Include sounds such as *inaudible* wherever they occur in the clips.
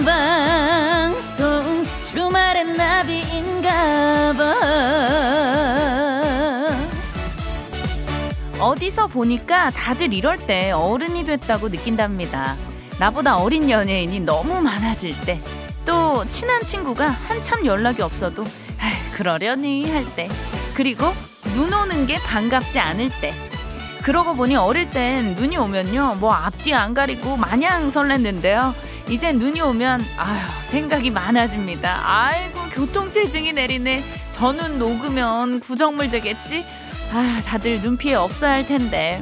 생방송 주말엔 나비인가봐 어디서 보니까 다들 이럴 때 어른이 됐다고 느낀답니다. 나보다 어린 연예인이 너무 많아질 때, 또 친한 친구가 한참 연락이 없어도 아휴, 그러려니 할 때, 그리고 눈 오는 게 반갑지 않을 때. 그러고 보니 어릴 땐 눈이 오면요, 뭐 앞뒤 안 가리고 마냥 설렜는데요. 이제 눈이 오면 아휴 생각이 많아집니다. 아이고 교통체증이 내리네. 저는 녹으면 구정물 되겠지? 아 다들 눈 피해 없어야 할 텐데.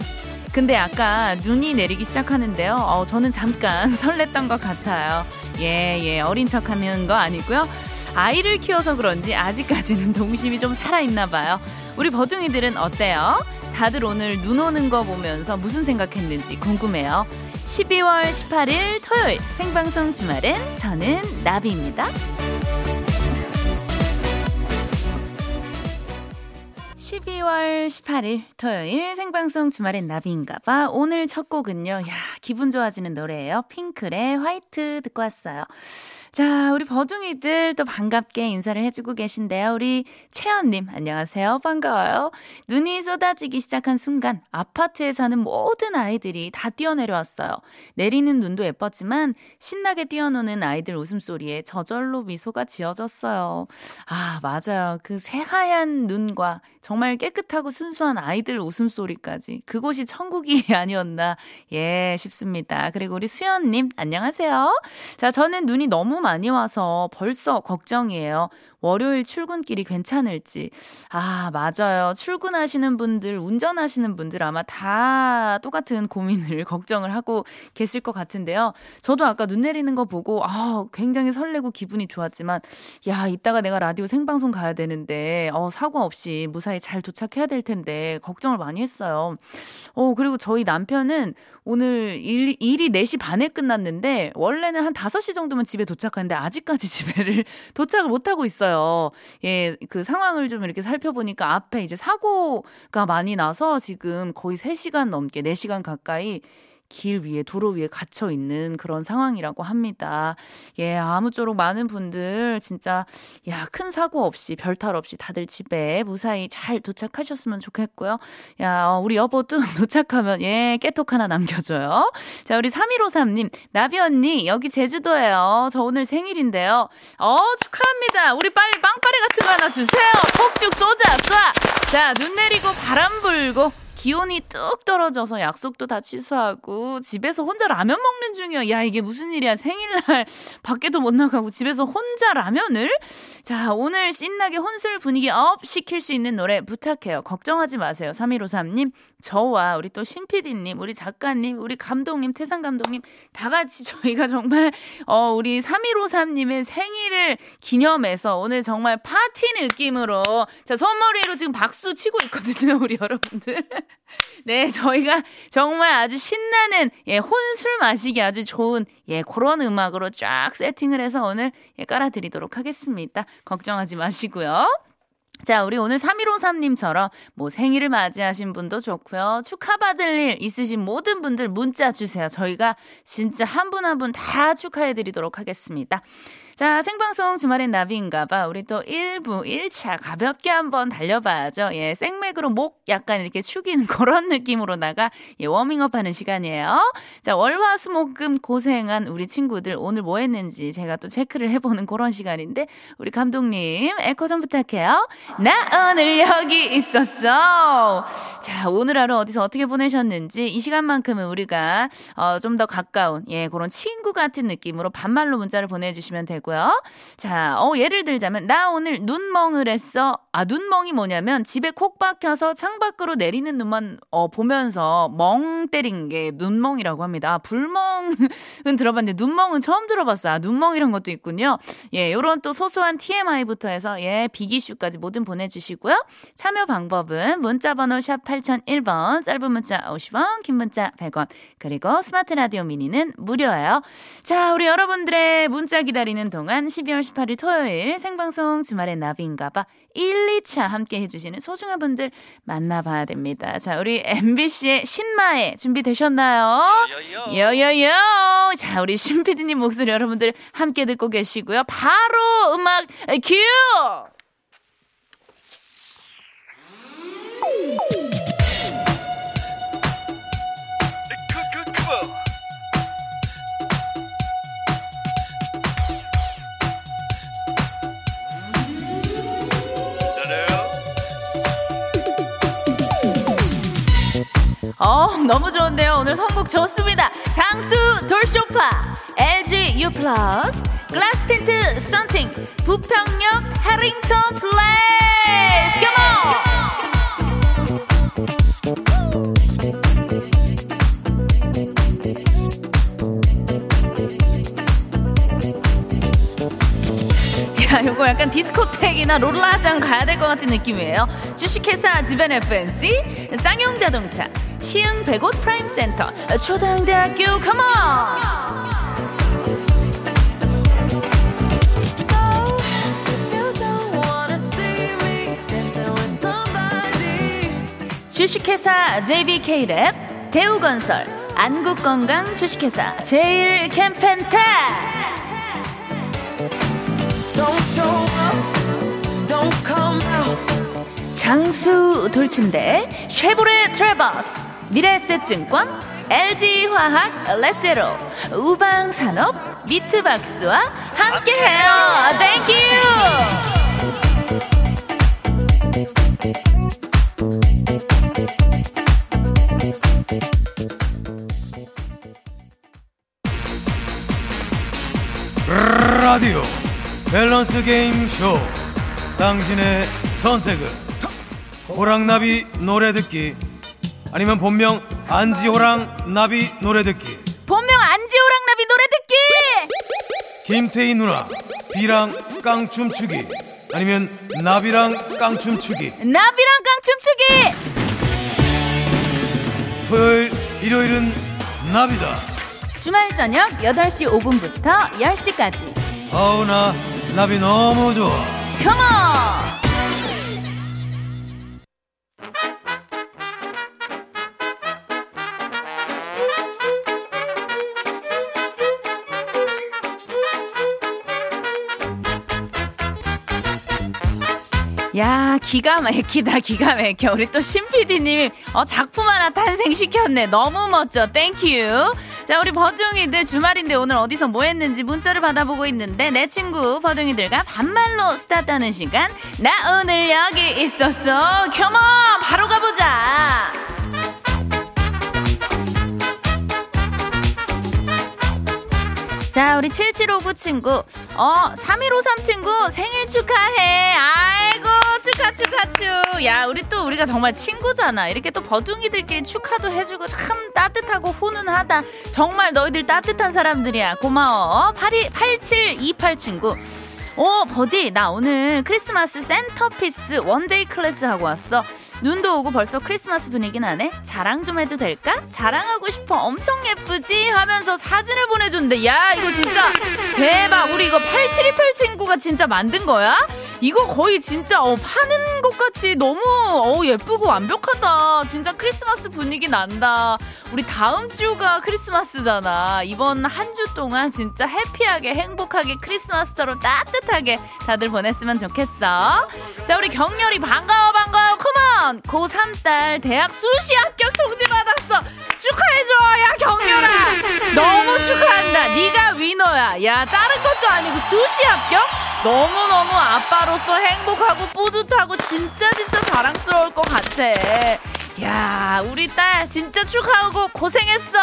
근데 아까 눈이 내리기 시작하는데요. 어, 저는 잠깐 *laughs* 설렜던 것 같아요. 예, 예, 어린 척 하는 거 아니고요. 아이를 키워서 그런지 아직까지는 *laughs* 동심이 좀 살아있나 봐요. 우리 버둥이들은 어때요? 다들 오늘 눈 오는 거 보면서 무슨 생각했는지 궁금해요. 12월 18일 토요일 생방송 주말엔 저는 나비입니다. 12월 18일 토요일 생방송 주말엔 나비인가봐. 오늘 첫 곡은요. 야, 기분 좋아지는 노래예요. 핑클의 화이트 듣고 왔어요. 자, 우리 버둥이들 또 반갑게 인사를 해주고 계신데요. 우리 채연님, 안녕하세요. 반가워요. 눈이 쏟아지기 시작한 순간 아파트에 사는 모든 아이들이 다 뛰어내려왔어요. 내리는 눈도 예뻤지만 신나게 뛰어노는 아이들 웃음소리에 저절로 미소가 지어졌어요. 아, 맞아요. 그 새하얀 눈과 정말 깨끗하고 순수한 아이들 웃음소리까지 그곳이 천국이 *laughs* 아니었나 예 싶습니다. 그리고 우리 수연님 안녕하세요. 자 저는 눈이 너무 많이 와서 벌써 걱정이에요. 월요일 출근길이 괜찮을지. 아, 맞아요. 출근하시는 분들, 운전하시는 분들 아마 다 똑같은 고민을, *laughs* 걱정을 하고 계실 것 같은데요. 저도 아까 눈 내리는 거 보고, 아, 굉장히 설레고 기분이 좋았지만, 야, 이따가 내가 라디오 생방송 가야 되는데, 어, 사고 없이 무사히 잘 도착해야 될 텐데, 걱정을 많이 했어요. 어, 그리고 저희 남편은 오늘 일, 일이 4시 반에 끝났는데, 원래는 한 5시 정도면 집에 도착하는데, 아직까지 *laughs* 집에를 도착을 못하고 있어요. 있어요. 예, 그 상황을 좀 이렇게 살펴보니까 앞에 이제 사고가 많이 나서 지금 거의 3시간 넘게, 4시간 가까이 길 위에 도로 위에 갇혀 있는 그런 상황이라고 합니다. 예, 아무쪼록 많은 분들 진짜 야, 큰 사고 없이 별탈 없이 다들 집에 무사히 잘 도착하셨으면 좋겠고요. 야, 어, 우리 여보도 *laughs* 도착하면 예, 깨톡 하나 남겨 줘요. 자, 우리 3153 님, 나비 언니 여기 제주도예요. 저 오늘 생일인데요. 어, 축하합니다. 우리 빨리 빵빠레 같은 거 하나 주세요. 폭죽 쏘자 쏴. 자, 눈 내리고 바람 불고 기온이 뚝 떨어져서 약속도 다 취소하고 집에서 혼자 라면 먹는 중이야. 야, 이게 무슨 일이야. 생일날 *laughs* 밖에도 못 나가고 집에서 혼자 라면을? 자, 오늘 신나게 혼술 분위기 up 시킬 수 있는 노래 부탁해요. 걱정하지 마세요. 3153님, 저와 우리 또 신PD님, 우리 작가님, 우리 감독님, 태상 감독님 다 같이 저희가 정말 어, 우리 3153님의 생일을 기념해서 오늘 정말 파티 느낌으로 자, 손머리로 지금 박수 치고 있거든요. 우리 여러분들. *laughs* *laughs* 네, 저희가 정말 아주 신나는 예, 혼술 마시기 아주 좋은 예, 그런 음악으로 쫙 세팅을 해서 오늘 예, 깔아 드리도록 하겠습니다. 걱정하지 마시고요. 자, 우리 오늘 3153님처럼 뭐 생일을 맞이하신 분도 좋고요. 축하받을 일 있으신 모든 분들 문자 주세요. 저희가 진짜 한 분 한 분 다 축하해 드리도록 하겠습니다. 자, 생방송 주말엔 나비인가봐. 우리 또 1부, 1차 가볍게 한번 달려봐야죠. 예, 생맥으로 목 약간 이렇게 축이는 *laughs* 그런 느낌으로다가 예, 워밍업 하는 시간이에요. 자, 월화수목금 고생한 우리 친구들 오늘 뭐 했는지 제가 또 체크를 해보는 그런 시간인데 우리 감독님 에코 좀 부탁해요. 나 오늘 여기 있었어. 자, 오늘 하루 어디서 어떻게 보내셨는지 이 시간만큼은 우리가 어, 좀 더 가까운 예, 그런 친구 같은 느낌으로 반말로 문자를 보내주시면 되고 되고요. 자, 어, 예를 들자면, 나 오늘 눈멍을 했어. 아, 눈멍이 뭐냐면, 집에 콕 박혀서 창밖으로 내리는 눈만, 어, 보면서 멍 때린 게 눈멍이라고 합니다. 아, 불멍은 *laughs* 들어봤는데, 눈멍은 처음 들어봤어. 아, 눈멍이란 것도 있군요. 예, 요런 또 소소한 TMI부터 해서, 예, 비기슈까지 뭐든 보내주시고요. 참여 방법은 문자번호 샵 8001번, 짧은 문자 50원, 긴 문자 100원, 그리고 스마트 라디오 미니는 무료예요. 자, 우리 여러분들의 문자 기다리는 동안 12월 18일 토요일 생방송 주말의 나비인가봐 1, 2차 함께 해주시는 소중한 분들 만나봐야 됩니다. 자, 우리 MBC의 신마에 준비되셨나요? 여여여! 자, 우리 신PD님 목소리 여러분들 함께 듣고 계시고요. 바로 음악 큐! 너무 좋은데요. 오늘 선곡 좋습니다. 장수 돌쇼파, LG U 플러스, 글라스 틴트 썬팅, 부평역 해링턴 플레이스. 야, 요 약간 디스코텍이나 롤라장 가야 될 것 같은 느낌이에요. 주식회사 지벤 FNC, 쌍용자동차, 시흥 백옷 프라임 센터, 초당대학교 컴온! 주식회사 JBK랩, 대우건설, 안국건강 주식회사 제일캠펜테 장수 돌침대 쉐보레 트레버스 미래에셋증권 LG화학 렛제로 우방산업 미트박스와 함께해요. 땡큐 밸런스 게임 쇼. 당신의 선택은? 호랑나비 노래 듣기. 아니면 본명 안지호랑 나비 노래 듣기. 본명 안지호랑 나비 노래 듣기! 김태희 누나 비랑 깡춤 추기. 아니면 나비랑 깡춤 추기. 나비랑 깡춤 추기! 토요일 일요일은 나비다. 주말 저녁 8시 5분부터 10시까지. 아우 나 나비 너무 좋아 come on 야, 기가 막히다, 기가 막혀. 우리 또 신PD님이 어, 작품 하나 탄생시켰네. 너무 멋져. thank you. 자, 우리 버둥이들 주말인데 오늘 어디서 뭐 했는지 문자를 받아보고 있는데 내 친구 버둥이들과 반말로 스타트하는 시간. 나 오늘 여기 있었어. 컴온! 바로 가보자. 자, 우리 7759 친구. 어, 3153 친구 생일 축하해. 아 축하, 축. 야, 우리 또 우리가 정말 친구잖아. 이렇게 또 버둥이들끼리 축하도 해주고 참 따뜻하고 훈훈하다. 정말 너희들 따뜻한 사람들이야. 고마워. 82, 8728 친구. 어, 버디, 나 오늘 크리스마스 centerpiece one day 클래스 하고 왔어. 눈도 오고 벌써 크리스마스 분위기 나네? 자랑 좀 해도 될까? 자랑하고 싶어. 엄청 예쁘지? 하면서 사진을 보내줬는데, 야, 이거 진짜 대박. 우리 이거 8728 친구가 진짜 만든 거야? 이거 거의 진짜, 어, 파는 것 같이 너무, 어, 예쁘고 완벽하다. 진짜 크리스마스 분위기 난다. 우리 다음 주가 크리스마스잖아. 이번 한 주 동안 진짜 해피하게, 행복하게, 크리스마스처럼 따뜻하게 다들 보냈으면 좋겠어. 자, 우리 경렬이 반가워, 반가워, 컴온! 고3 딸 대학 수시 합격 통지 받았어! 축하해줘! 야, 경렬아! 너무 축하한다. 네가 위너야. 야, 다른 것도 아니고 수시 합격? 너무너무 아빠로서 행복하고 뿌듯하고 진짜 진짜 자랑스러울 것 같아. 야, 우리 딸 진짜 축하하고 고생했어.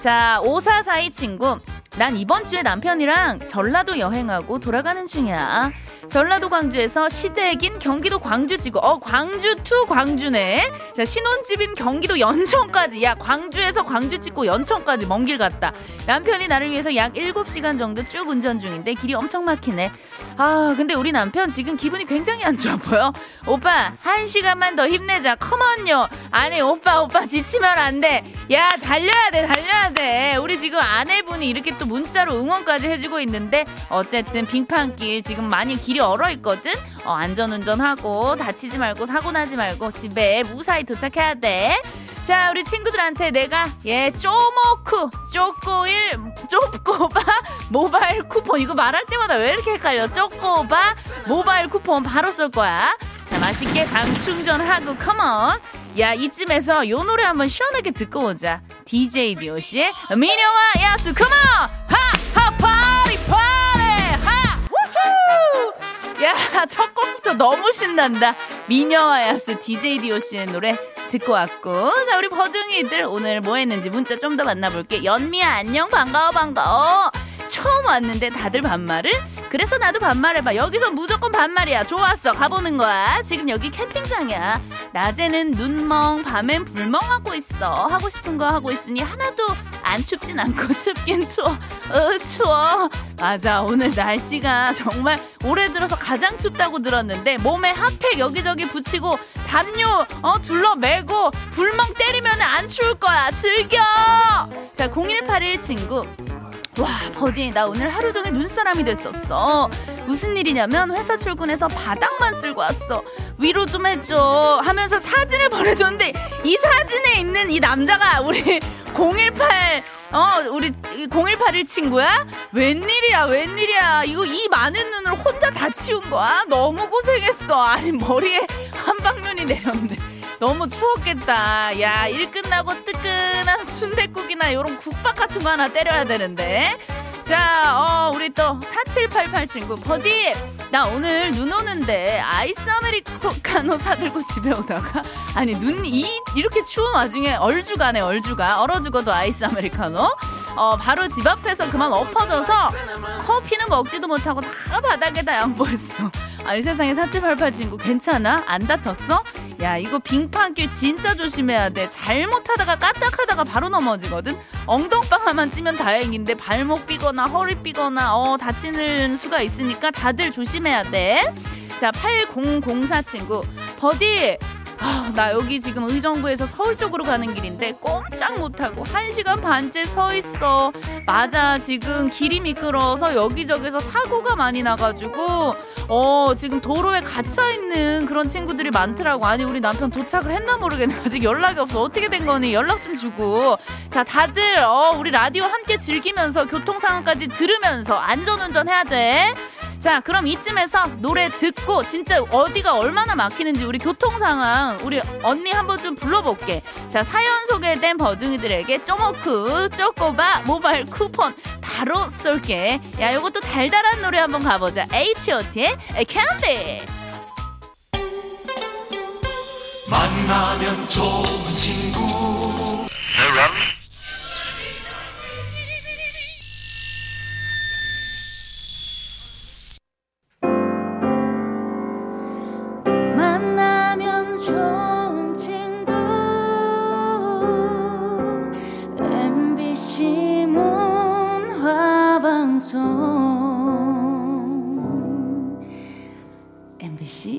자, 5442 친구. 난 이번 주에 남편이랑 전라도 여행하고 돌아가는 중이야. 전라도 광주에서 시댁인 경기도 광주 찍고. 어, 광주 to 광주네. 자, 신혼집인 경기도 연천까지. 야, 광주에서 광주 찍고 연천까지 먼 길 갔다. 남편이 나를 위해서 약 7시간 정도 쭉 운전 중인데 길이 엄청 막히네. 아, 근데 우리 남편 지금 기분이 굉장히 안 좋아 보여. 오빠, 한 시간만 더 힘내자. 컴온요. 아니, 오빠, 오빠 지치면 안 돼. 야, 달려야 돼, 달려야 돼. 우리 지금 아내분이 이렇게 또 문자로 응원까지 해주고 있는데 어쨌든 빙판길 지금 많이 길이 길이 얼어 있거든. 어, 안전 운전하고 다치지 말고 사고 나지 말고 집에 무사히 도착해야 돼. 자, 우리 친구들한테 내가 예 쪼모쿠 쪼꼬일 쪼꼬바 *laughs* 모바일 쿠폰 이거 말할 때마다 왜 이렇게 헷갈려? 쪼꼬바 모바일 쿠폰 바로 쏠 거야. 자, 맛있게 당 충전하고 컴온. 야, 이쯤에서 요 노래 한번 시원하게 듣고 오자. DJ 디오씨의 미녀와 야수 컴온! 하! 하! 파리 파리! 하! 우후! 야, 첫 곡부터 너무 신난다. 미녀와 야수 DJ 디오씨의 노래 듣고 왔고 자 우리 버둥이들 오늘 뭐 했는지 문자 좀 더 만나볼게 연미야 안녕 반가워 반가워 처음 왔는데 다들 반말을? 그래서 나도 반말해봐. 여기서 무조건 반말이야. 좋았어. 가보는 거야. 지금 여기 캠핑장이야. 낮에는 눈멍, 밤엔 불멍하고 있어. 하고 싶은 거 하고 있으니 하나도 안 춥진 않고 *laughs* 춥긴 추워. 어, 추워. 맞아. 오늘 날씨가 정말 올해 들어서 가장 춥다고 들었는데 몸에 핫팩 여기저기 붙이고 담요 어 둘러 매고 불멍 때리면 안 추울 거야. 즐겨. 자, 0181 친구. 와, 버디, 나 오늘 하루 종일 눈사람이 됐었어. 무슨 일이냐면 회사 출근해서 바닥만 쓸고 왔어. 위로 좀 해줘. 하면서 사진을 보내줬는데 이 사진에 있는 이 남자가 우리 018, 어, 우리 0181 친구야? 웬일이야, 웬일이야. 이거 이 많은 눈을 혼자 다 치운 거야? 너무 고생했어. 아니, 머리에 한방눈이 내렸네. 너무 추웠겠다. 야, 일 끝나고 뜨끈한 순대국이나 이런 국밥 같은 거 하나 때려야 되는데. 자, 어, 우리 또 4788 친구. 버디, 나 오늘 눈 오는데 아이스 아메리카노 사들고 집에 오다가, 아니, 눈, 이, 이렇게 추운 와중에 얼죽아네, 얼죽아. 얼어 죽어도 아이스 아메리카노. 어, 바로 집 앞에서 그만 엎어져서 커피는 먹지도 못하고 다 바닥에다 양보했어. 아니, 세상에 4788 친구 괜찮아? 안 다쳤어? 야, 이거 빙판길 진짜 조심해야 돼. 잘못하다가 까딱하다가 바로 넘어지거든. 엉덩방 하나만 찌면 다행인데 발목 삐거나 허리 삐거나 어 다치는 수가 있으니까 다들 조심해야 돼. 자, 8004 친구. 버디 아, 나 여기 지금 의정부에서 서울 쪽으로 가는 길인데 꼼짝 못하고 1시간 반째 서 있어. 맞아. 지금 길이 미끄러워서 여기저기서 사고가 많이 나가지고 어, 지금 도로에 갇혀 있는 그런 친구들이 많더라고. 아니, 우리 남편 도착을 했나 모르겠네. *laughs* 아직 연락이 없어. 어떻게 된 거니? 연락 좀 주고. 자, 다들 어, 우리 라디오 함께 즐기면서 교통 상황까지 들으면서 안전 운전 해야 돼. 자, 그럼 이쯤에서 노래 듣고 진짜 어디가 얼마나 막히는지 우리 교통 상황 우리 언니 한번 좀 불러볼게. 자, 사연 소개된 버둥이들에게 쪼모쿠 쪼꼬바 모바일 쿠폰 바로 쏠게. 야, 요것도 달달한 노래 한번 가보자. H.O.T의 캔디. 만나면 좋은 친구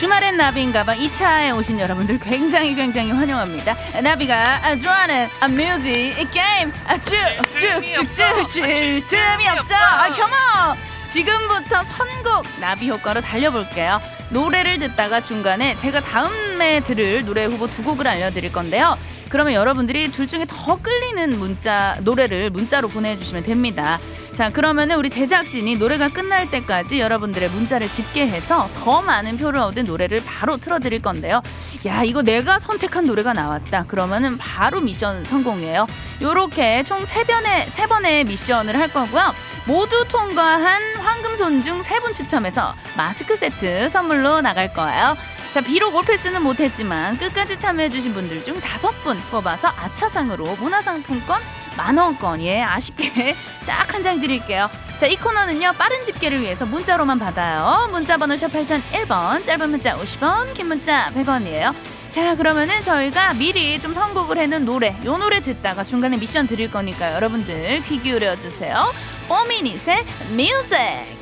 주말엔 나비인가봐 2차에 오신 여러분들 굉장히 굉장히 환영합니다. 나비가 좋아하는 뮤직 게임 쭉쭉쭉쭉 틈이 없어. 아, come on. 지금부터 선곡 나비 효과로 달려볼게요. 노래를 듣다가 중간에 제가 다음에 들을 노래 후보 두 곡을 알려드릴 건데요. 그러면 여러분들이 둘 중에 더 끌리는 문자 노래를 문자로 보내주시면 됩니다. 자 그러면은 우리 제작진이 노래가 끝날 때까지 여러분들의 문자를 집계해서 더 많은 표를 얻은 노래를 바로 틀어드릴 건데요. 야 이거 내가 선택한 노래가 나왔다. 그러면은 바로 미션 성공이에요. 요렇게 총 세 번의 세 번의 미션을 할 거고요. 모두 통과한 황금 손 중 세 분 추첨해서 마스크 세트 선물로 나갈 거예요. 자, 비록 올패스는 못했지만 끝까지 참여해주신 분들 중 다섯 분 뽑아서 아차상으로 문화상품권 만원권, 예, 아쉽게 *laughs* 딱 한 장 드릴게요. 자, 이 코너는요, 빠른 집계를 위해서 문자로만 받아요. 문자번호 샵 8001번, 짧은 문자 50원, 긴 문자 100원이에요. 자, 그러면은 저희가 미리 좀 선곡을 해놓은 노래, 요 노래 듣다가 중간에 미션 드릴 거니까 여러분들 귀 기울여 주세요. 4미닛의 뮤직!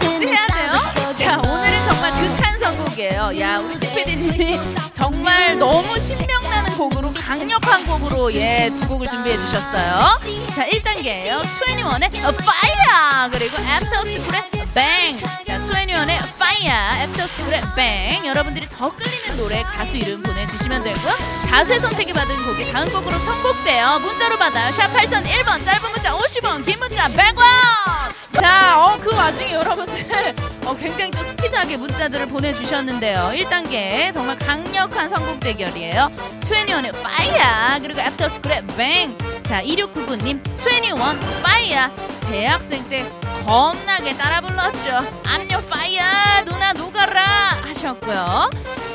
해야 돼요? 자, 오늘은 정말 극한 선곡이에요. 야, 우리 CPD님이 정말 너무 신명나는 곡으로, 강력한 곡으로, 예, 두 곡을 준비해 주셨어요. 자, 1단계예요. 21의 Fire! 그리고 School의 Bang! 자, 21의 Fire, School의 Bang. 여러분들이 더 끌리는 노래, 가수 이름 보내 주시면 되고요. 다수의 선택이 받은 곡이 다음 곡으로 선곡돼요. 문자로 받아요. 샵 8001번, 짧은 문자 50원, 긴 문자 100원! 자, 어, 그 와중에 여러분들 어, 굉장히 또 스피드하게 문자들을 보내주셨는데요. 1단계 정말 강력한 선곡 대결이에요. 21의 Fire 그리고 School의 Bang 자, 2699님 21 Fire 대학생 때 겁나게 따라 불렀죠. Your fire 누나 녹아라 하셨고요.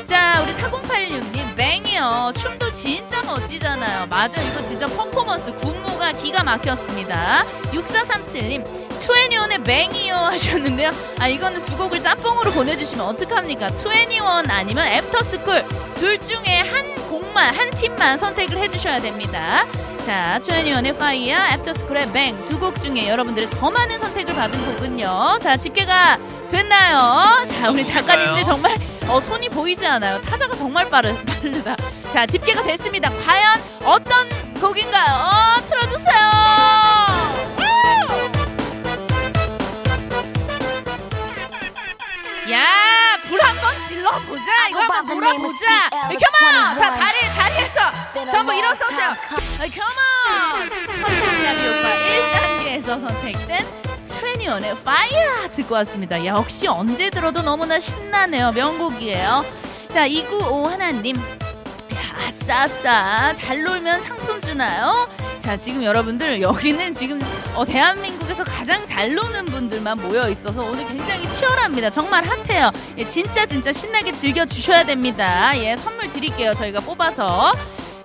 자, 우리 4086님 Bang이요. 춤도 진짜 멋지잖아요. 맞아, 이거 진짜 퍼포먼스 군무가 기가 막혔습니다. 6437님 트웬티원의 Bang이요 하셨는데요. 아 이거는 두 곡을 짬뽕으로 보내주시면 어떡합니까? 트웬티원 아니면 애프터스쿨 둘 중에 한 곡만 한 팀만 선택을 해주셔야 됩니다. 자, 트웬티원의 Fire, 애프터스쿨의 Bang 두 곡 중에 여러분들이 더 많은 선택을 받은 곡은요. 자 집계가 됐나요? 자 우리 작가님들 정말 어, 손이 보이지 않아요. 타자가 정말 빠르, *laughs* 빠르다. 자 집계가 됐습니다. 과연 어떤 곡인가요? 어, 틀어주세요. 야, 불 한번 질러보자. 이거 한번 놀아보자. come on! 자, 다리, 자리에서 전부 일어서세요. 컴온! 선택남이 오빠 1단계에서 선택된 최니원의 파이어 듣고 왔습니다. 역시 언제 들어도 너무나 신나네요. 명곡이에요. 자, 295 하나님. 아싸 아싸 잘 놀면 상품 주나요? 자 지금 여러분들 여기는 지금 어, 대한민국에서 가장 잘 노는 분들만 모여 있어서 오늘 굉장히 치열합니다. 정말 핫해요. 예, 진짜 진짜 신나게 즐겨 주셔야 됩니다. 예 선물 드릴게요. 저희가 뽑아서.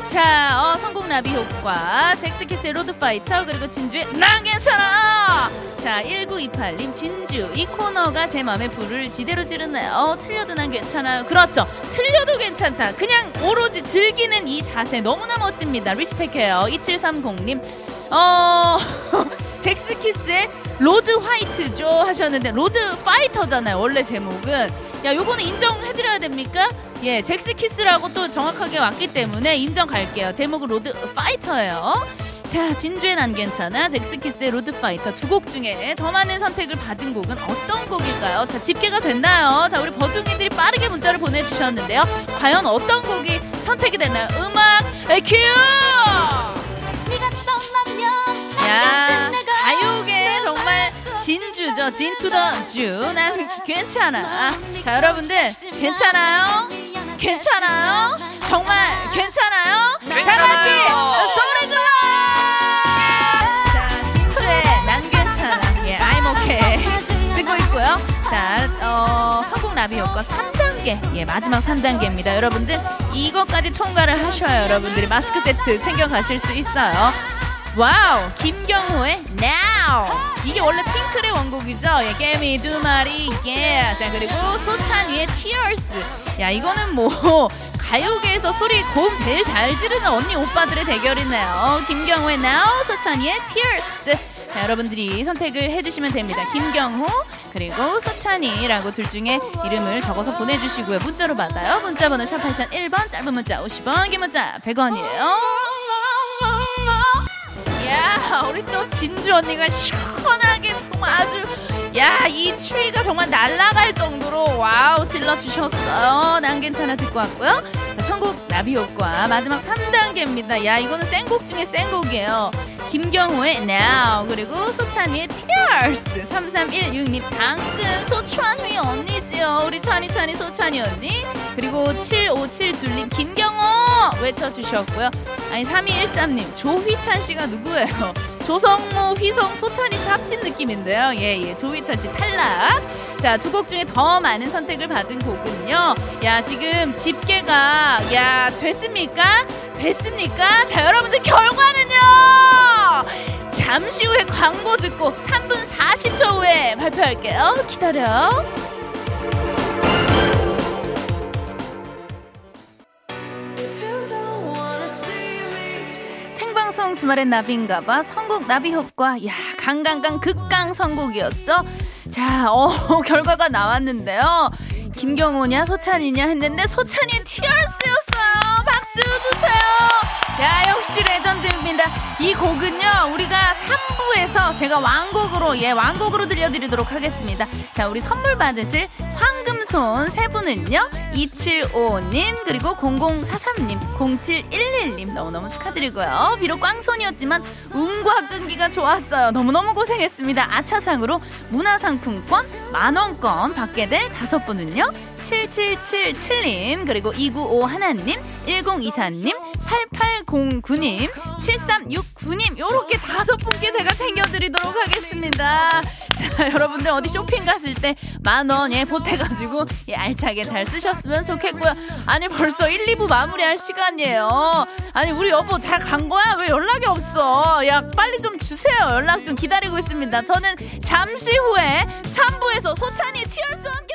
자, 어, 성공 나비 효과, 젝스키스의 Road Fighter, 그리고 진주의 난 괜찮아! 자, 1928님, 진주. 이 코너가 제 마음에 불을 지대로 지르나요? 어, 틀려도 난 괜찮아요. 그렇죠. 틀려도 괜찮다. 그냥 오로지 즐기는 이 자세 너무나 멋집니다. respect해요. 2730님, 어, *laughs* 젝스키스의 Road Fight죠 하셨는데, Road Fighter잖아요. 원래 제목은. 야, 요거는 인정해드려야 됩니까? 예, 젝스키스라고 또 정확하게 왔기 때문에 인정 갈게요. 제목은 Road Fighter예요. 자, 진주의 난 괜찮아. 젝스키스의 Road Fighter 두 곡 중에 더 많은 선택을 받은 곡은 어떤 곡일까요? 자, 집계가 됐나요? 자, 우리 버둥이들이 빠르게 문자를 보내주셨는데요. 과연 어떤 곡이 선택이 됐나요? 음악 큐! 야, 가요계 정말 진주죠. 진 to the 주. 난 괜찮아. 자, 여러분들 괜찮아요? 괜찮아요? 정말 괜찮아요? 다 같이 소리 질러! 자, 진주의 난 괜찮아. 예, I'm okay. 듣고 있고요. 자, 어, 성공 나비 효과 3단계. 예, 마지막 3단계입니다. 여러분들 이것까지 통과를 하셔야 여러분들이 마스크 세트 챙겨 가실 수 있어요. wow 김경호의 Now. 이게 원래 핑클의 원곡이죠? 예, 깨미 두 마리 예. 자 그리고 소찬이의 Tears. 야 이거는 뭐 *laughs* 가요계에서 소리 곡 제일 잘 지르는 언니 오빠들의 대결이네요. 김경호의 Now 소찬이의 Tears. 자 여러분들이 선택을 해주시면 됩니다. 김경호 그리고 소찬이라고 둘 중에 이름을 적어서 보내주시고요. 문자로 받아요. 문자 번호 샵 8001번 짧은 문자 50원 긴 문자 100원이에요 야 우리 또 진주 언니가 시원하게 정말 아주 야 이 추위가 정말 날아갈 정도로 와우 질러주셨어요 난 괜찮아 듣고 왔고요. 자 선곡 나비 효과 마지막 3단계입니다. 야 이거는 센곡 중에 센곡이에요 김경호의 Now 그리고 소찬휘의 Tears. 3316님 당근 소찬휘 언니지요. 우리 찬휘 찬휘 소찬휘 언니. 그리고 7572님 김경호 외쳐주셨고요. 아니 3213님 조휘찬 씨가 누구예요? *laughs* 조성모 휘성 소찬이 씨 합친 느낌인데요. 예예 조휘찬 씨 탈락. 자 두 곡 중에 더 많은 선택을 받은 곡은요. 야 지금 집계가 야 됐습니까 됐습니까? 자 여러분들 결과는요? 잠시 후에 광고 듣고 3분 40초 후에 발표할게요. 기다려. 생방송 주말엔 나비인가봐. 선곡 나비 효과. 야 강강강 극강 선곡이었죠? 자 어, *laughs* 결과가 나왔는데요. 김경호냐 소찬이냐 했는데 소찬이 티얼스였어요 박수 주세요 야 역시 레전드입니다. 이 곡은요 우리가 3부에서 제가 왕곡으로 예 왕곡으로 들려드리도록 하겠습니다. 자 우리 선물 받으실 황금손 세 분은요 2755님 그리고 0043님 0711님 너무너무 축하드리고요. 비록 꽝손이었지만 운과 끈기가 좋았어요. 너무너무 고생했습니다. 아차상으로 문화상품권 만원권 받게 될 다섯 분은요 7777님 그리고 295 하나님 1024님 8809님 7369님 요렇게 다섯 분께 제가 챙겨드리도록 하겠습니다. 자 여러분들 어디 쇼핑 가실 때 만원 예 보태가지고 예, 알차게 잘 쓰셨으면 좋겠고요. 아니 벌써 1, 2부 마무리할 시간이에요. 아니 우리 여보 잘 간 거야? 왜 연락이 없어? 야 빨리 좀 주세요. 연락 좀 기다리고 있습니다. 저는 잠시 후에 3부에서 소찬이 티얼스와 함께